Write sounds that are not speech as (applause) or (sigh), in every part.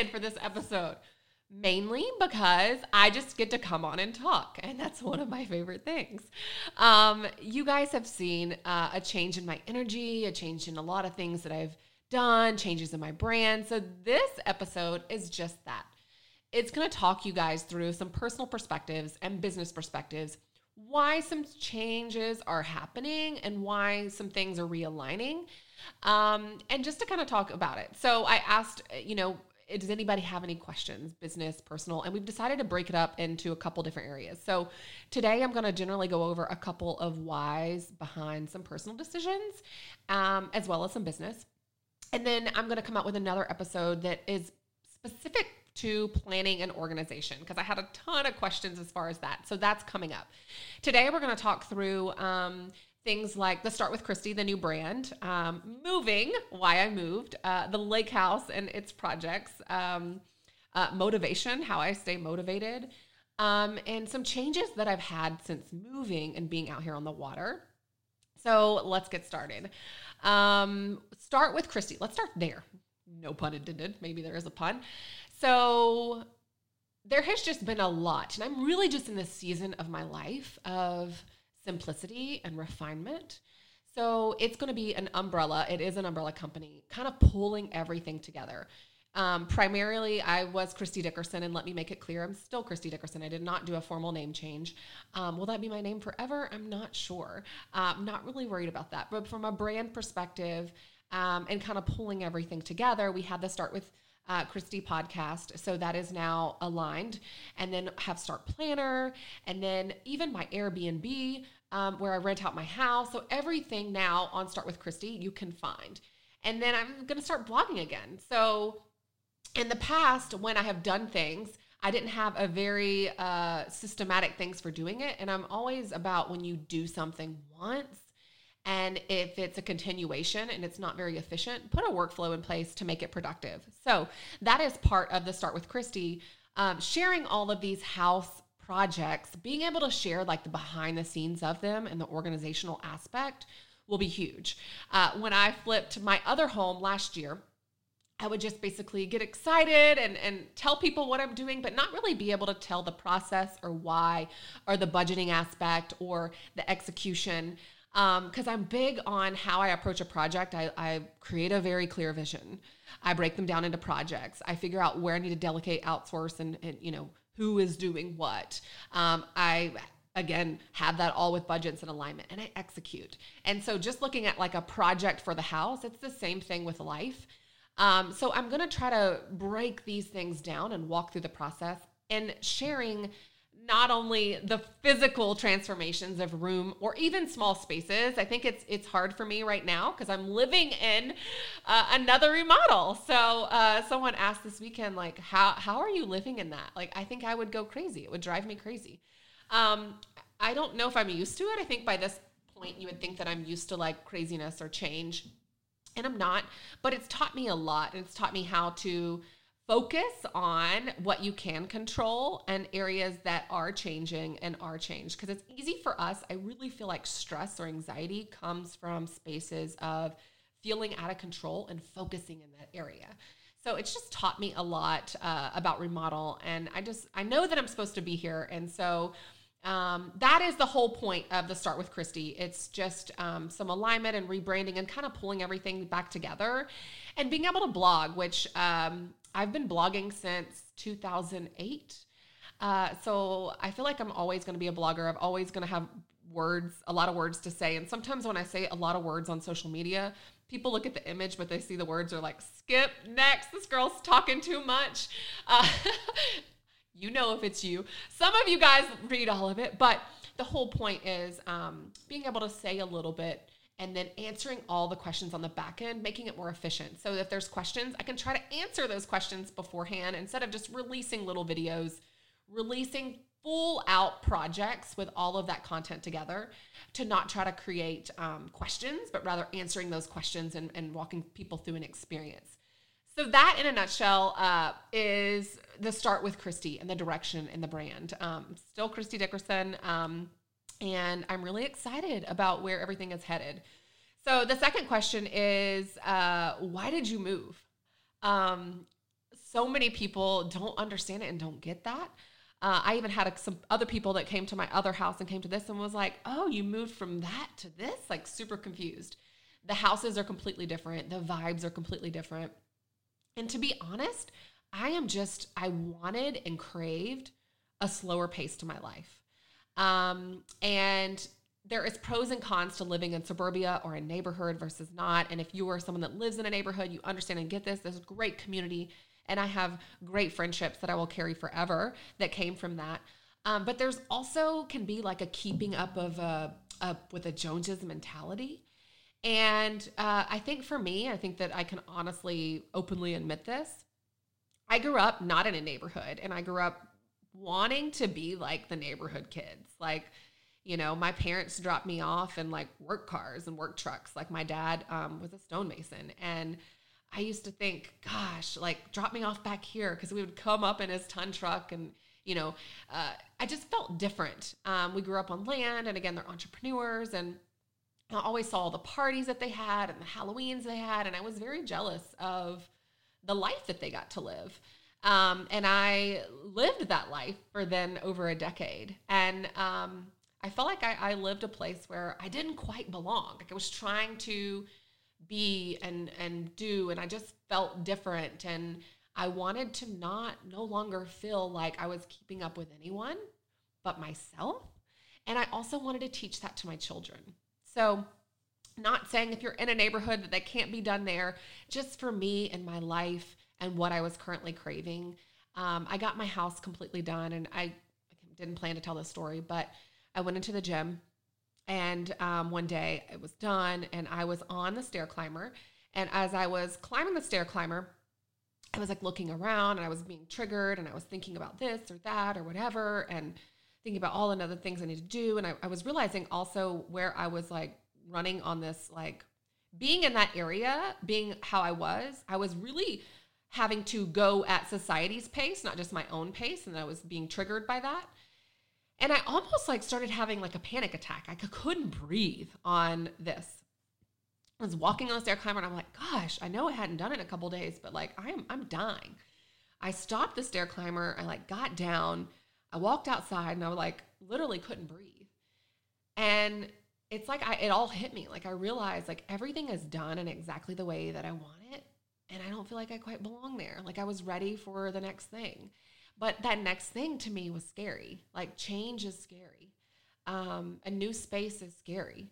excited for this episode. Mainly because I just get to come on and talk, and that's one of my favorite things. Um, you guys have seen uh, a change in my energy, a change in a lot of things that I've done, changes in my brand. So, this episode is just that. It's going to talk you guys through some personal perspectives and business perspectives, why some changes are happening, and why some things are realigning um, and just to kind of talk about it. So I asked, you know, does anybody have any questions, business, personal? And we've decided to break it up into a couple different areas. So today I'm going to generally go over a couple of whys behind some personal decisions, um, as well as some business. And then I'm going to come out with another episode that is specific to planning and organization because I had a ton of questions as far as that. So that's coming up. Today we're going to talk through. Um, things like the Start with Kristy, the new brand, um, moving, why I moved, uh, the lake house and its projects, um, uh, motivation, how I stay motivated, um, and some changes that I've had since moving and being out here on the water. So let's get started. Um, start with Kristy. Let's start there. No pun intended. Maybe there is a pun. So there has just been a lot, and I'm really just in this season of my life of simplicity and refinement. So it's going to be an umbrella. It is an umbrella company, kind of pulling everything together. Um, primarily, I was Kristy Dickerson, and let me make it clear, I'm still Kristy Dickerson. I did not do a formal name change. Um, will that be my name forever? I'm not sure. Uh, I'm not really worried about that. But from a brand perspective, um, and kind of pulling everything together, we had to start with uh, Kristy podcast. So that is now aligned. And then have Start Planner, and then even my Airbnb um, where I rent out my house. So everything now on Start with Kristy you can find. And then I'm going to start blogging again. So in the past, when I have done things, I didn't have a very uh, systematic things for doing it. And I'm always about when you do something once and if it's a continuation and it's not very efficient, put a workflow in place to make it productive. So that is part of the Start with Kristy, um, sharing all of these house projects, being able to share like the behind the scenes of them and the organizational aspect will be huge. Uh, when I flipped my other home last year, I would just basically get excited and, and tell people what I'm doing, but not really be able to tell the process or why or the budgeting aspect or the execution. Because um, I'm big on how I approach a project. I, I create a very clear vision. I break them down into projects. I figure out where I need to delegate, outsource, and, and you know who is doing what. Um, I again have that all with budgets and alignment and I execute. And so just looking at like a project for the house, it's the same thing with life. Um, so I'm going to try to break these things down and walk through the process and sharing not only the physical transformations of room or even small spaces. I think it's it's hard for me right now because I'm living in uh, another remodel. So uh, someone asked this weekend, like, how how are you living in that? Like, I think I would go crazy. It would drive me crazy. Um, I don't know if I'm used to it. I think by this point you would think that I'm used to like craziness or change, and I'm not. But it's taught me a lot, and it's taught me how to focus on what you can control and areas that are changing and are changed. Because it's easy for us i really feel like stress or anxiety comes from spaces of feeling out of control and focusing in that area. So it's just taught me a lot uh, about remodel and i just i know that i'm supposed to be here and so um, that is the whole point of the start with kristy. It's just um, some alignment and rebranding and kind of pulling everything back together and being able to blog which um, I've been blogging since 2008. Uh, so I feel like I'm always going to be a blogger. I'm always going to have words, a lot of words to say. And sometimes when I say a lot of words on social media, people look at the image, but they see the words are like, skip next. This girl's talking too much. Uh, (laughs) you know if it's you. Some of you guys read all of it, but the whole point is um, being able to say a little bit and then answering all the questions on the back end, making it more efficient. So if there's questions, I can try to answer those questions beforehand instead of just releasing little videos, releasing full out projects with all of that content together to not try to create um, questions, but rather answering those questions and, and, walking people through an experience. So, that in a nutshell uh, is the start with Kristy and the direction in the brand. Um, still Kristy Dickerson. Um, and I'm really excited about where everything is headed. So the second question is, uh, why did you move? Um, so many people don't understand it and don't get that. Uh, I even had a, some other people that came to my other house and came to this and was like, "Oh, you moved from that to this?" Like super confused. The houses are completely different. The vibes are completely different. And to be honest, I am just I wanted and craved a slower pace to my life. Um, and there is pros and cons to living in suburbia or a neighborhood versus not. And if you are someone that lives in a neighborhood, you understand and get this. There's a great community, and I have great friendships that I will carry forever that came from that. Um, but there's also can be like a keeping up of a, up with a Joneses mentality. And uh, I think for me, I think that I can honestly, openly admit this. I grew up not in a neighborhood, and I grew up wanting to be like the neighborhood kids. Like, you know, my parents dropped me off in like work cars and work trucks. Like, my dad um, was a stonemason, and I used to think, gosh, like drop me off back here because we would come up in his ton truck and you know, uh, I just felt different. Um, we grew up on land, and again, they're entrepreneurs, and I always saw all the parties that they had and the Halloweens they had, and I was very jealous of the life that they got to live. Um, and I lived that life for then over a decade. And um, I felt like I, I, lived a place where I didn't quite belong. Like I was trying to be and and do, and I just felt different. And I wanted to not no longer feel like I was keeping up with anyone but myself. And I also wanted to teach that to my children. So not saying if you're in a neighborhood that that can't be done there, just for me and my life and what I was currently craving. Um, I got my house completely done, and I didn't plan to tell this story, but I went into the gym, and um, one day it was done, and I was on the stair climber, and as I was climbing the stair climber, I was like looking around, and I was being triggered, and I was thinking about this or that or whatever, and thinking about all the other things I need to do, and I, I was realizing also where I was like running on this like being in that area, being how I was, I was really having to go at society's pace, not just my own pace, and I was being triggered by that. And I almost like started having like a panic attack. I couldn't breathe on this. I was walking on the stair climber and I'm like, gosh, I know I hadn't done it in a couple days, but like I'm I'm dying. I stopped the stair climber, I like got down, I walked outside and I was like literally couldn't breathe. And it's like I, it all hit me. Like I realized like everything is done in exactly the way that I want it and I don't feel like I quite belong there. Like I was ready for the next thing. But that next thing to me was scary. Like change is scary. Um, a new space is scary.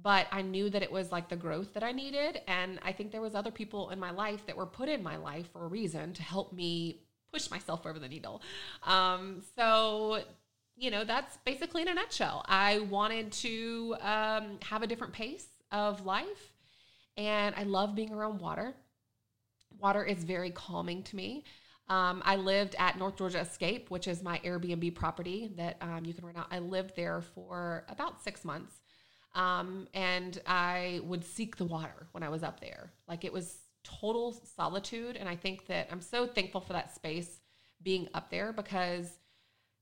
But I knew that it was like the growth that I needed. And I think there was other people in my life that were put in my life for a reason to help me push myself over the needle. Um, so you know, that's basically in a nutshell. I wanted to um, have a different pace of life, and I love being around water. Water is very calming to me. Um, I lived at North Georgia Escape, which is my Airbnb property that um, you can rent out. I lived there for about six months. Um, and I would seek the water when I was up there. Like it was total solitude. And I think that I'm so thankful for that space being up there because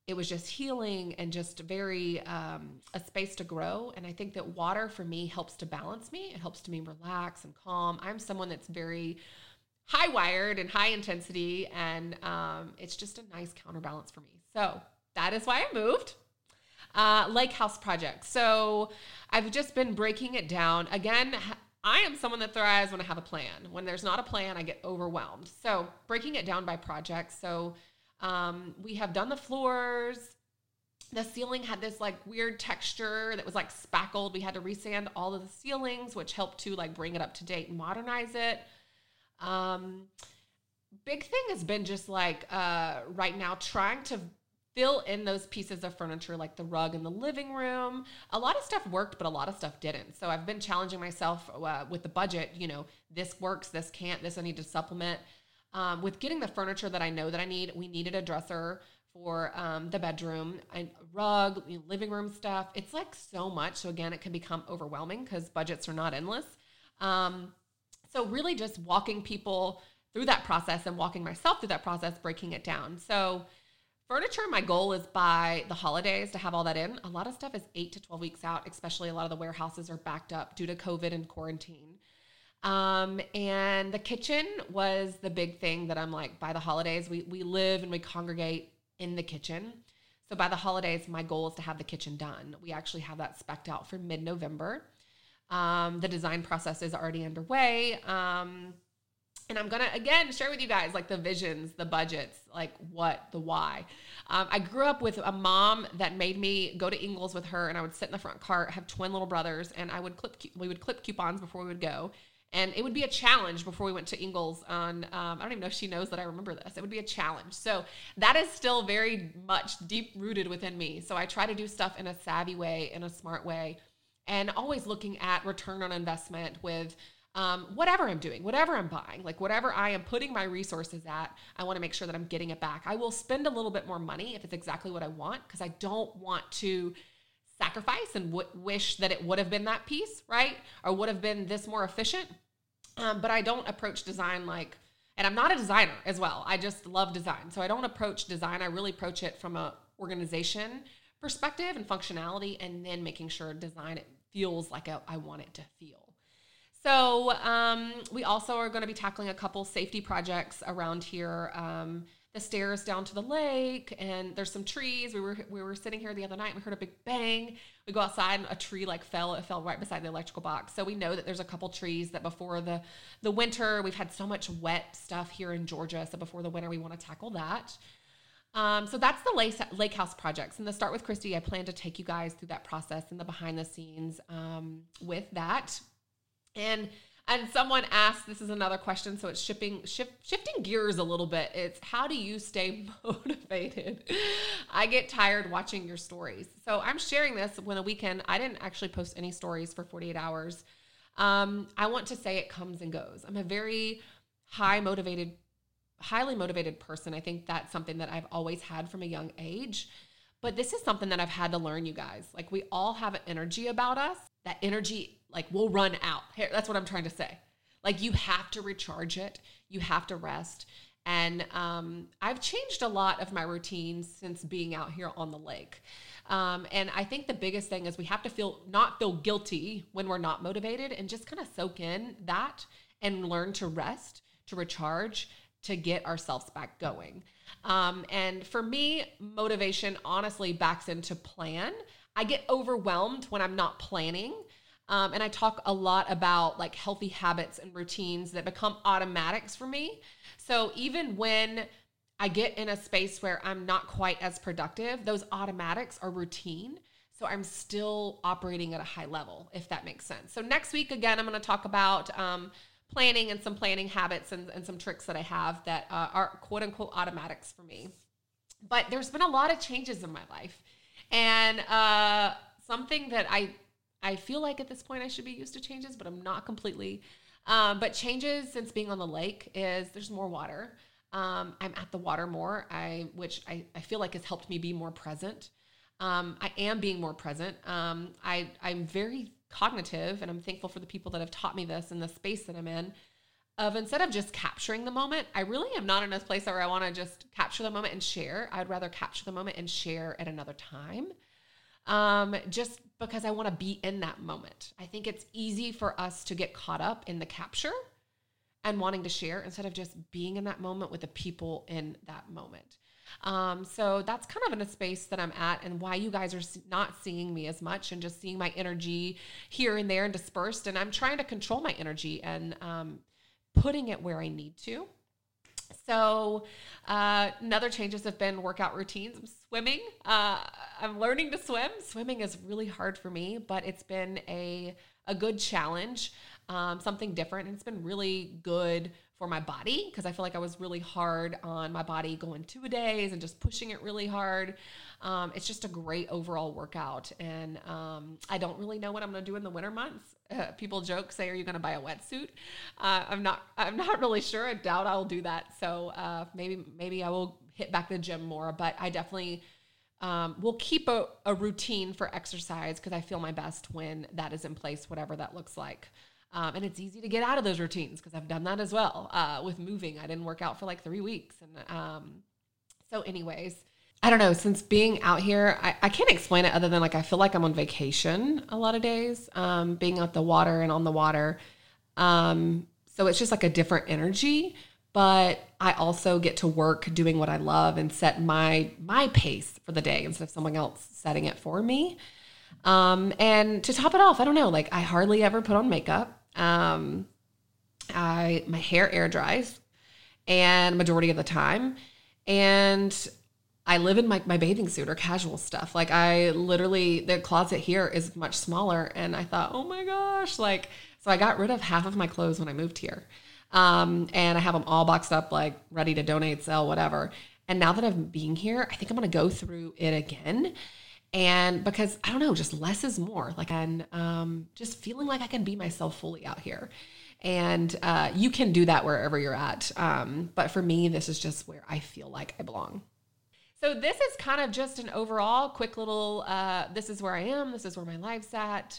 it was just healing and just very um, a space to grow. And I think that water for me helps to balance me. It helps to me relax and calm. I'm someone that's very high wired and high intensity. And um, it's just a nice counterbalance for me. So that is why I moved. Uh, Lake House Project. So I've just been breaking it down. Again, I am someone that thrives when I have a plan. When there's not a plan, I get overwhelmed. So breaking it down by projects. So um, we have done the floors. The ceiling had this like weird texture that was like spackled. We had to resand all of the ceilings, which helped to like bring it up to date and modernize it. Um, big thing has been just like uh, right now trying to fill in those pieces of furniture like the rug in the living room. A lot of stuff worked, but a lot of stuff didn't. So I've been challenging myself uh, with the budget. You know, this works, this can't, this I need to supplement. Um, with getting the furniture that I know that I need, we needed a dresser for um, the bedroom, a rug, living room stuff. It's like so much. So again, it can become overwhelming because budgets are not endless. Um, so, really just walking people through that process and walking myself through that process, breaking it down. So, furniture, my goal is by the holidays to have all that in. A lot of stuff is eight to 12 weeks out, especially a lot of the warehouses are backed up due to COVID and quarantine. Um, and the kitchen was the big thing that I'm like, by the holidays, we, we live and we congregate in the kitchen. So by the holidays, my goal is to have the kitchen done. We actually have that specked out for mid November. Um, the design process is already underway. Um, and I'm gonna again share with you guys like the visions, the budgets, like what, the why. Um, I grew up with a mom that made me go to Ingles with her, and I would sit in the front cart, have twin little brothers, and I would clip. We would clip coupons before we would go, and it would be a challenge before we went to Ingles. On um, I don't even know if she knows that I remember this. It would be a challenge. So that is still very much deep rooted within me. So I try to do stuff in a savvy way, in a smart way, and always looking at return on investment with um, whatever I'm doing, whatever I'm buying, like whatever I am putting my resources at, I want to make sure that I'm getting it back. I will spend a little bit more money if it's exactly what I want because I don't want to sacrifice and w- wish that it would have been that piece, right? Or would have been this more efficient. Um, but I don't approach design like, and I'm not a designer as well. I just love design. So I don't approach design. I really approach it from a organization perspective and functionality, and then making sure design feels like I want it to feel. So um, we also are going to be tackling a couple safety projects around here. Um, the stairs down to the lake, and there's some trees. We were we were sitting here the other night. We heard a big bang. We go outside, and a tree like fell. It fell right beside the electrical box. So we know that there's a couple trees that before the the winter, we've had so much wet stuff here in Georgia. So before the winter, we want to tackle that. Um, so that's the lake, lake house projects. And the start with Kristy, I plan to take you guys through that process and the behind the scenes um, with that. And and someone asked, this is another question, so it's shipping shift, shifting gears a little bit. It's how do you stay (laughs) motivated? I get tired watching your stories. So I'm sharing this when a weekend. I didn't actually post any stories for 48 hours. Um, I want to say it comes and goes. I'm a very high motivated, highly motivated person. I think that's something that I've always had from a young age. But this is something that I've had to learn, you guys. Like we all have an energy about us. That energy like will run out. Here, that's what I'm trying to say. Like you have to recharge it. You have to rest. And um, I've changed a lot of my routines since being out here on the lake. Um, and I think the biggest thing is we have to feel not feel guilty when we're not motivated and just kind of soak in that and learn to rest, to recharge, to get ourselves back going. Um, and for me, motivation honestly backs into plan. I get overwhelmed when I'm not planning. Um, and I talk a lot about like healthy habits and routines that become automatics for me. So even when I get in a space where I'm not quite as productive, those automatics are routine. So I'm still operating at a high level, if that makes sense. So next week, again, I'm going to talk about um, planning and some planning habits and, and some tricks that I have that uh, are quote unquote automatics for me. But there's been a lot of changes in my life. And uh, something that I I feel like at this point I should be used to changes, but I'm not completely. Um, but changes since being on the lake is there's more water. Um, I'm at the water more, I which I, I feel like has helped me be more present. Um, I am being more present. Um, I I'm very cognitive, and I'm thankful for the people that have taught me this in the space that I'm in. Of instead of just capturing the moment, I really am not in a place where I want to just capture the moment and share. I'd rather capture the moment and share at another time um, just because I want to be in that moment. I think it's easy for us to get caught up in the capture and wanting to share instead of just being in that moment with the people in that moment. Um, so that's kind of in a space that I'm at, and why you guys are not seeing me as much and just seeing my energy here and there and dispersed. And I'm trying to control my energy and um, putting it where I need to. So, uh, another changes have been workout routines. I'm swimming. Uh, I'm learning to swim. Swimming is really hard for me, but it's been a a good challenge, um, something different. And it's been really good for my body because I feel like I was really hard on my body going two days and just pushing it really hard. Um, it's just a great overall workout, and um, I don't really know what I'm going to do in the winter months. Uh, (laughs) people joke, say, "Are you going to buy a wetsuit?" Uh, I'm not. I'm not really sure. I doubt I'll do that. So uh, maybe maybe I will hit back the gym more. But I definitely um, will keep a, a routine for exercise because I feel my best when that is in place, whatever that looks like. Um, and it's easy to get out of those routines because I've done that as well uh, with moving. I didn't work out for like three weeks. And um, so, anyways, I don't know. Since being out here, I, I can't explain it other than like I feel like I'm on vacation a lot of days. Um, being at the water and on the water, Um, so it's just like a different energy. But I also get to work doing what I love and set my my pace for the day instead of someone else setting it for me. Um, and to top it off, I don't know, like I hardly ever put on makeup. Um, I my hair air dries and majority of the time. And I live in my, my bathing suit or casual stuff. Like I literally the closet here is much smaller and I thought, "Oh my gosh, like so I got rid of half of my clothes when I moved here. Um, and I have them all boxed up like ready to donate, sell, whatever. And now that I'm being here, I think I'm to go through it again and because I don't know, just less is more. Like I'm um, just feeling like I can be myself fully out here, and uh, you can do that wherever you're at. Um, but for me, this is just where I feel like I belong. So this is kind of just an overall quick little. Uh, this is where I am. This is where my life's at.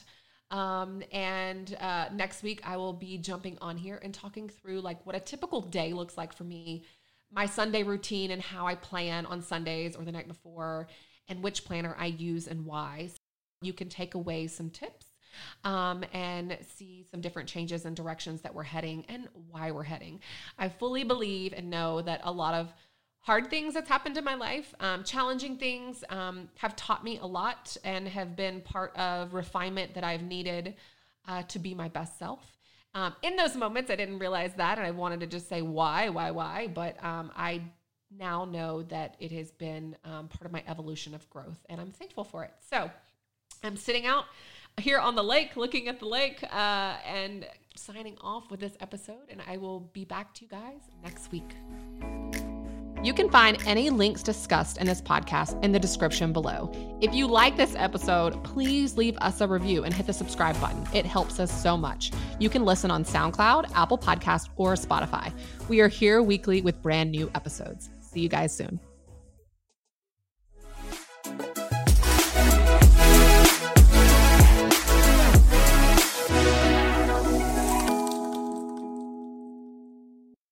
Um, and uh, next week I will be jumping on here and talking through like what a typical day looks like for me, my Sunday routine, and how I plan on Sundays or the night before and which planner I use and why. So you can take away some tips um, and see some different changes and directions that we're heading and why we're heading. I fully believe and know that a lot of hard things that's happened in my life, um, challenging things, um, have taught me a lot and have been part of refinement that I've needed uh, to be my best self. Um, in those moments, I didn't realize that, and I wanted to just say why, why, why, but um, I now know that it has been um, part of my evolution of growth, and I'm thankful for it. So I'm sitting out here on the lake, looking at the lake, uh, and signing off with this episode. And I will be back to you guys next week. You can find any links discussed in this podcast in the description below. If you like this episode, please leave us a review and hit the subscribe button. It helps us so much. You can listen on SoundCloud, Apple Podcast, or Spotify. We are here weekly with brand new episodes. See you guys soon.